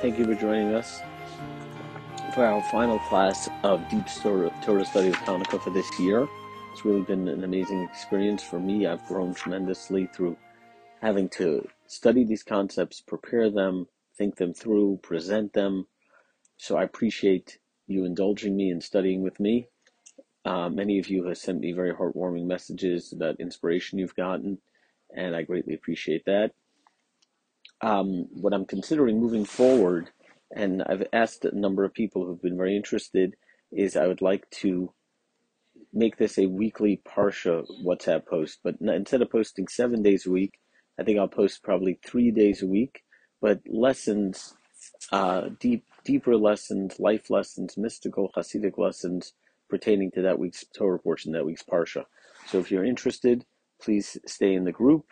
Thank you for joining us for our final class of Deep Torah, Study of Hanukkah for this year. It's really been an amazing experience for me. I've grown tremendously through having to study these concepts, prepare them, think them through, present them. So I appreciate you indulging me and studying with me. Uh, many of you have sent me very heartwarming messages about inspiration you've gotten, and I greatly appreciate that. Um, what I'm considering moving forward, and I've asked a number of people who've been very interested, is I would like to make this a weekly Parsha WhatsApp post, but instead of posting seven days a week, I think I'll post probably three days a week, but lessons, uh, deep, deeper lessons, life lessons, mystical Hasidic lessons pertaining to that week's Torah portion, that week's Parsha. So if you're interested, please stay in the group.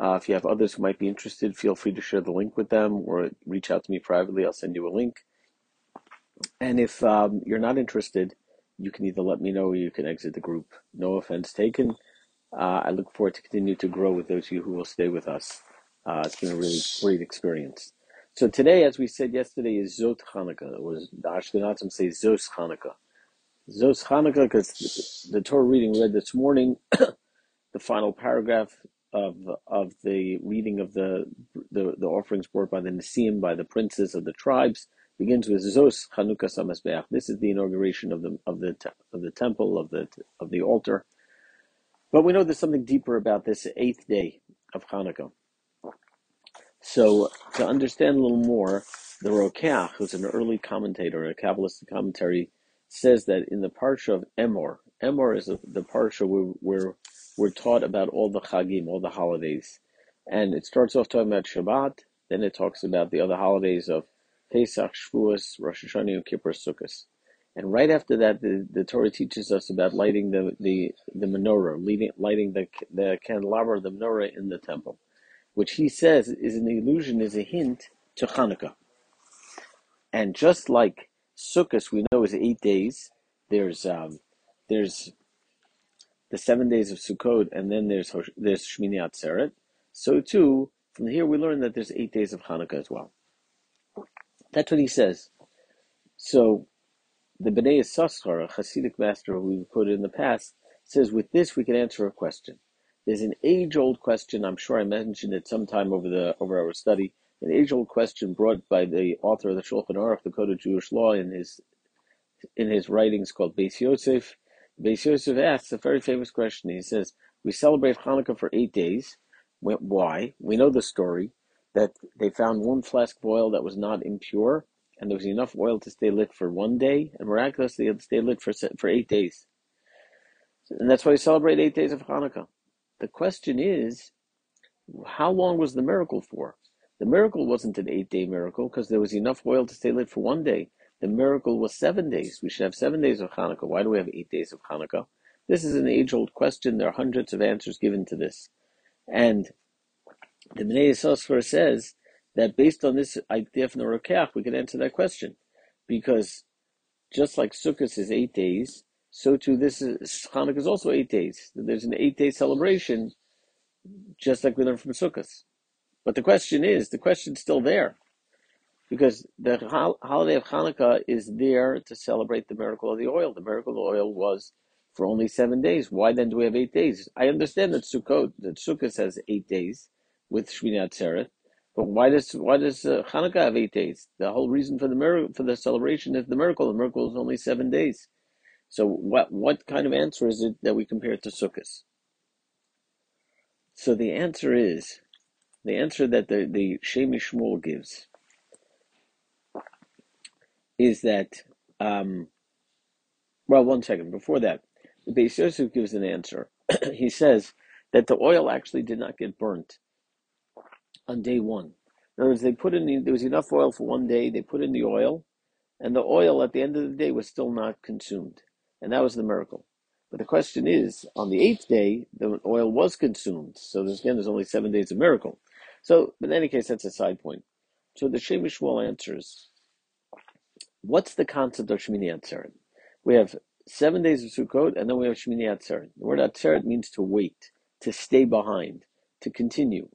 Uh, if you have others who might be interested, feel free to share the link with them or reach out to me privately. I'll send you a link. And if um, you're not interested, you can either let me know or you can exit the group. No offense taken. Uh, I look forward to continue to grow with those of you who will stay with us. Uh, it's been a really great experience. So today, as we said yesterday, is Zot Hanukkah. It was the Ashkenazim say Zos Hanukkah. Zos Hanukkah, because the, the Torah reading read this morning, the final paragraph of of the reading of the the, the offerings brought by the Nisim, by the princes of the tribes, begins with Zos Chanukas Hamizbeach. This is the inauguration of the of the of the temple of the of the altar. But we know there's something deeper about this eighth day of Hanukkah. So to understand a little more, the Rokeach, who's an early commentator, a Kabbalistic commentary, says that in the parsha of Emor, Emor is the parsha where, where we're taught about all the Chagim, all the holidays. And it starts off talking about Shabbat, then it talks about the other holidays of Pesach, Shavuos, Rosh Hashanah, and Kippur, Sukkot. And right after that, the, the Torah teaches us about lighting the, the, the menorah, lighting, lighting the, the candelabra, the menorah in the temple, which he says is an illusion, is a hint to Hanukkah. And just like Sukkot, we know is eight days. There's um, there's the seven days of Sukkot, and then there's there's Shmini Atzeret. So too, from here we learn that there's eight days of Hanukkah as well. That's what he says. So the Bnei Yissaschar, a Hasidic master who we've quoted in the past, says with this we can answer a question. There's an age-old question. I'm sure I mentioned it sometime over the over our study. An age-old question brought by the author of the Shulchan Aruch, the Code of Jewish Law, in his in his writings called Beis Yosef. Beis Yosef asks a very famous question. He says, "We celebrate Hanukkah for eight days. Why? We know the story that they found one flask of oil that was not impure, and there was enough oil to stay lit for one day, and miraculously it stayed lit for for eight days. And that's why we celebrate eight days of Hanukkah. The question is, how long was the miracle for? The miracle wasn't an eight-day miracle because there was enough oil to stay lit for one day. The miracle was seven days. We should have seven days of Hanukkah. Why do we have eight days of Hanukkah? This is an age-old question. There are hundreds of answers given to this, and the Bnei Yissaschar says that based on this idea from the Rokeach, we can answer that question. Because just like Sukkot is eight days, so too this is Hanukkah is also eight days. There's an eight day celebration, just like we learned from Sukkot. But the question is, the question's still there. Because the holiday of Hanukkah is there to celebrate the miracle of the oil. The miracle of the oil was for only seven days. Why then do we have eight days? I understand that Sukkot, that Sukkot has eight days with Shmini Atzeret, but why does why does uh, Hanukkah have eight days? The whole reason for the miracle, for the celebration is the miracle. The miracle is only seven days. So what what kind of answer is it that we compare to Sukkot? So the answer is the answer that the the Shem MiShmuel gives is that um, well one second before that the Beis Yosef gives an answer. he says that the oil actually did not get burnt on day one. In other words, they put in the, there was enough oil for one day. They put in the oil, and the oil at the end of the day was still not consumed, and that was the miracle. But the question is, on the eighth day, the oil was consumed. So there's, again, there's only seven days of miracle. So, in any case, that's a side point. So the Shem Shmuel answers, what's the concept of Shmini Atzeret? We have seven days of Sukkot, and then we have Shmini Atzeret. The word Atzeret means to wait, to stay behind, to continue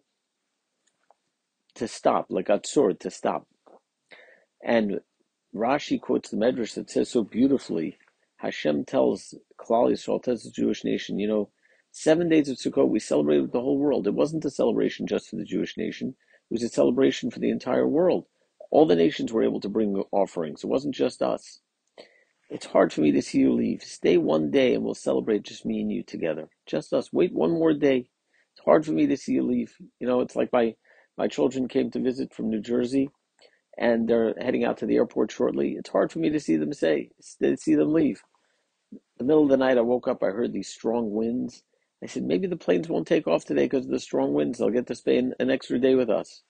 to stop, like atzur, to stop. And Rashi quotes the Medrash that says so beautifully. Hashem tells Klal Yisrael, tells the Jewish nation, you know, seven days of Sukkot we celebrated with the whole world. It wasn't a celebration just for the Jewish nation; it was a celebration for the entire world. All the nations were able to bring offerings. It wasn't just us. It's hard for me to see you leave. Stay one day and we'll celebrate just me and you together. Just us. Wait one more day. It's hard for me to see you leave. You know, it's like my my children came to visit from New Jersey and they're heading out to the airport shortly. It's hard for me to see them say, to see them leave. The middle of the night, I woke up. I heard these strong winds. I said, maybe the planes won't take off today because of the strong winds. They'll get to spend an extra day with us.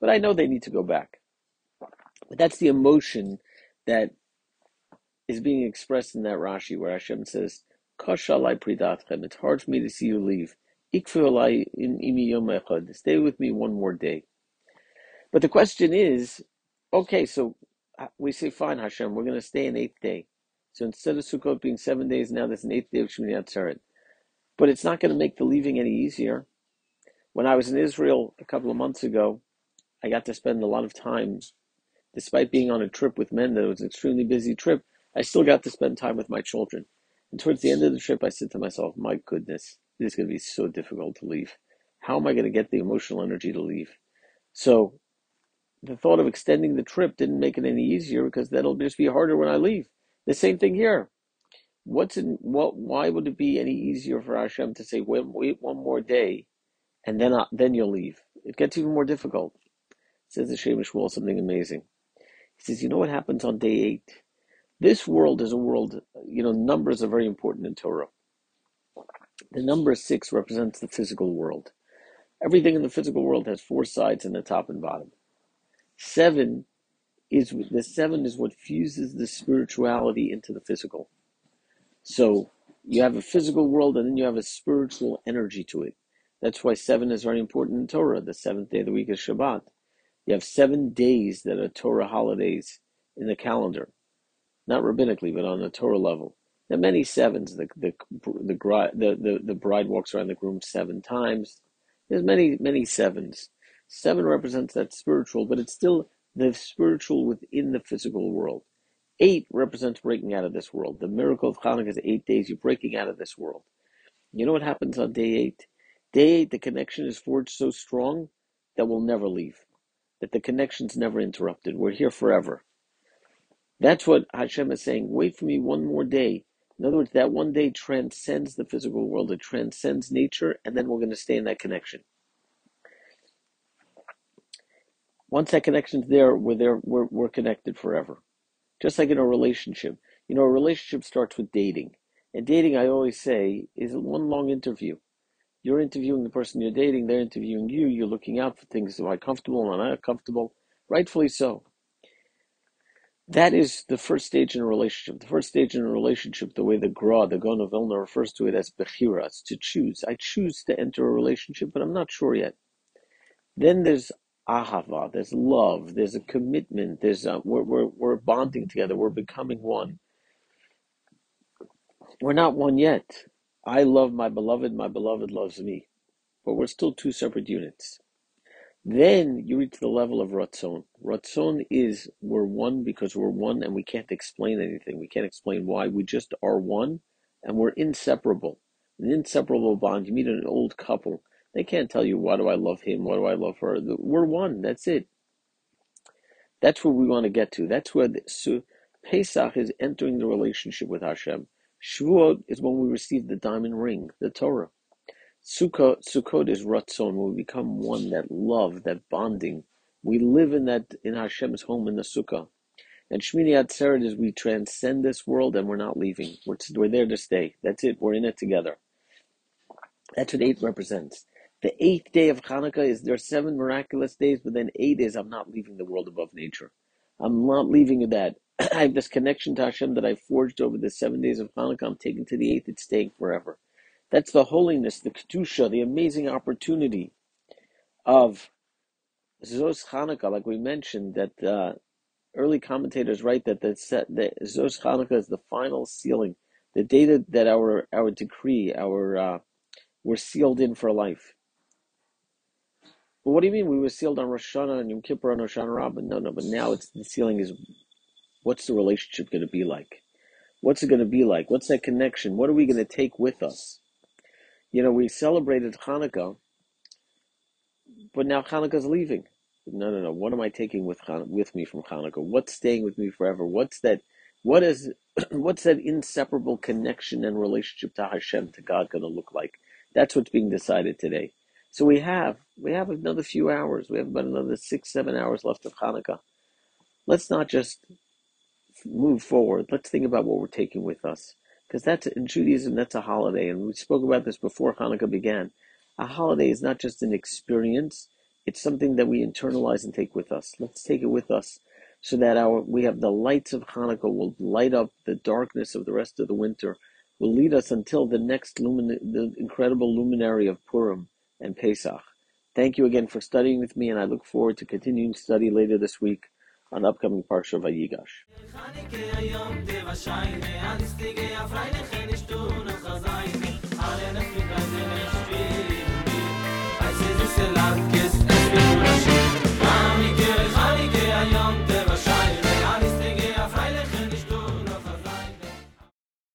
But I know they need to go back. But that's the emotion that is being expressed in that Rashi where Hashem says, Kashalai pridatchem. It's hard for me to see you leave. Ikfu in imi yom echad, Stay with me one more day. But the question is, okay, so uh, we say, fine, Hashem, we're going to stay an eighth day. So instead of Sukkot being seven days, now there's an eighth day of Shmini Atzeret. But it's not going to make the leaving any easier. When I was in Israel a couple of months ago, I got to spend a lot of time, despite being on a trip with men that was an extremely busy trip, I still got to spend time with my children. And towards the end of the trip, I said to myself, my goodness, it is going to be so difficult to leave. How am I going to get the emotional energy to leave? So the thought of extending the trip didn't make it any easier because that'll just be harder when I leave. The same thing here. What's in what? Why would it be any easier for Hashem to say wait, wait one more day, and then uh, then you'll leave? It gets even more difficult. Says the Shem MiShmuel something amazing. He says, you know what happens on day eight? This world is a world. You know, numbers are very important in Torah. The number six represents the physical world. Everything in the physical world has four sides in the top and bottom. Seven is the seven is what fuses the spirituality into the physical. So you have a physical world and then you have a spiritual energy to it. That's why seven is very important in Torah. The seventh day of the week is Shabbat. You have seven days that are Torah holidays in the calendar, not rabbinically, but on the Torah level. There are many sevens. The the the, the, the, the bride walks around the groom seven times. There's many many sevens. Seven represents that spiritual, but it's still the spiritual within the physical world. Eight represents breaking out of this world. The miracle of Hanukkah is eight days, you're breaking out of this world. You know what happens on day eight? Day eight, the connection is forged so strong that we'll never leave, that the connection's never interrupted. We're here forever. That's what Hashem is saying. Wait for me one more day. In other words, that one day transcends the physical world, it transcends nature, and then we're going to stay in that connection. Once that connection's there, we're there, we're, we're connected forever. Just like in a relationship. You know, a relationship starts with dating. And dating, I always say, is one long interview. You're interviewing the person you're dating, they're interviewing you, you're looking out for things. Am I comfortable? Am I not comfortable? Rightfully so. That is the first stage in a relationship. The first stage in a relationship, the way the Gra, the Gaon of Vilna, refers to it as Bechira, it's to choose. I choose to enter a relationship, but I'm not sure yet. Then there's ahava, there's love, there's a commitment, there's a, we're, we're, we're bonding together, we're becoming one. We're not one yet. I love my beloved, my beloved loves me, but we're still two separate units. Then you reach the level of Ratzon. Ratzon is we're one because we're one and we can't explain anything. We can't explain why. We just are one and we're inseparable. An inseparable bond. You meet an old couple they can't tell you why do I love him, why do I love her. We're one. That's it. That's where we want to get to. That's where the, so Pesach is entering the relationship with Hashem. Shavuot is when we receive the diamond ring, the Torah. Sukkot, Sukkot is Ratzon, when we become one, that love, that bonding. We live in that in Hashem's home in the Sukkah. And Shmini Atzeret is we transcend this world and we're not leaving. We're, we're there to stay. That's it. We're in it together. That's what eight represents. The eighth day of Hanukkah is there are seven miraculous days, but then eight is I'm not leaving the world above nature. I'm not leaving that. I have this connection to Hashem that I forged over the seven days of Hanukkah. I'm taking to the eighth, it's staying forever. That's the holiness, the Kedusha, the amazing opportunity of Zos Hanukkah, like we mentioned, that uh, early commentators write that the, the Zos Hanukkah is the final sealing, the data that our our decree, our uh, we're sealed in for life. Well, what do you mean we were sealed on Rosh Hashanah and Yom Kippur on Hoshana Rabbah? No, no, but now it's the sealing is what's the relationship going to be like? What's it going to be like? What's that connection? What are we going to take with us? You know, we celebrated Hanukkah, but now Hanukkah's leaving. No, no, no. What am I taking with Han- with me from Hanukkah? What's staying with me forever? What's that? What is? What's that inseparable connection and relationship to Hashem, to God, going to look like? That's what's being decided today. So we have we have another few hours. We have about another six, seven hours left of Hanukkah. Let's not just move forward, let's think about what we're taking with us. Because that's in Judaism, that's a holiday, and we spoke about this before Hanukkah began. A holiday is not just an experience; it's something that we internalize and take with us. Let's take it with us, so that our we have the lights of Hanukkah will light up the darkness of the rest of the winter, will lead us until the next lumin- the incredible luminary of Purim and Pesach. Thank you again for studying with me, and I look forward to continuing study later this week on upcoming Parsha Vayigash.